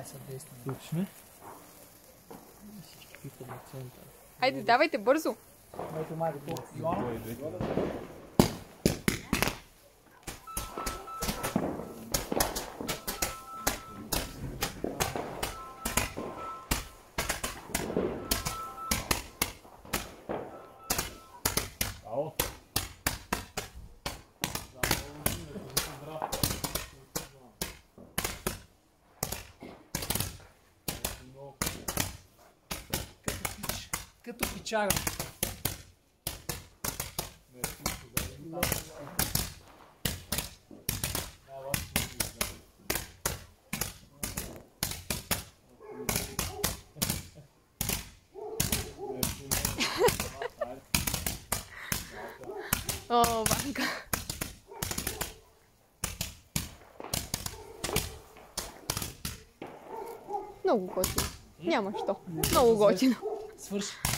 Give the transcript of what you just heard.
Ай, сега действаме. Включме. Всички пипат на център. Айде, давайте бързо. Ало. Като пичага. О, Ванка. Много готино. Няма що. Много готино. Свърши.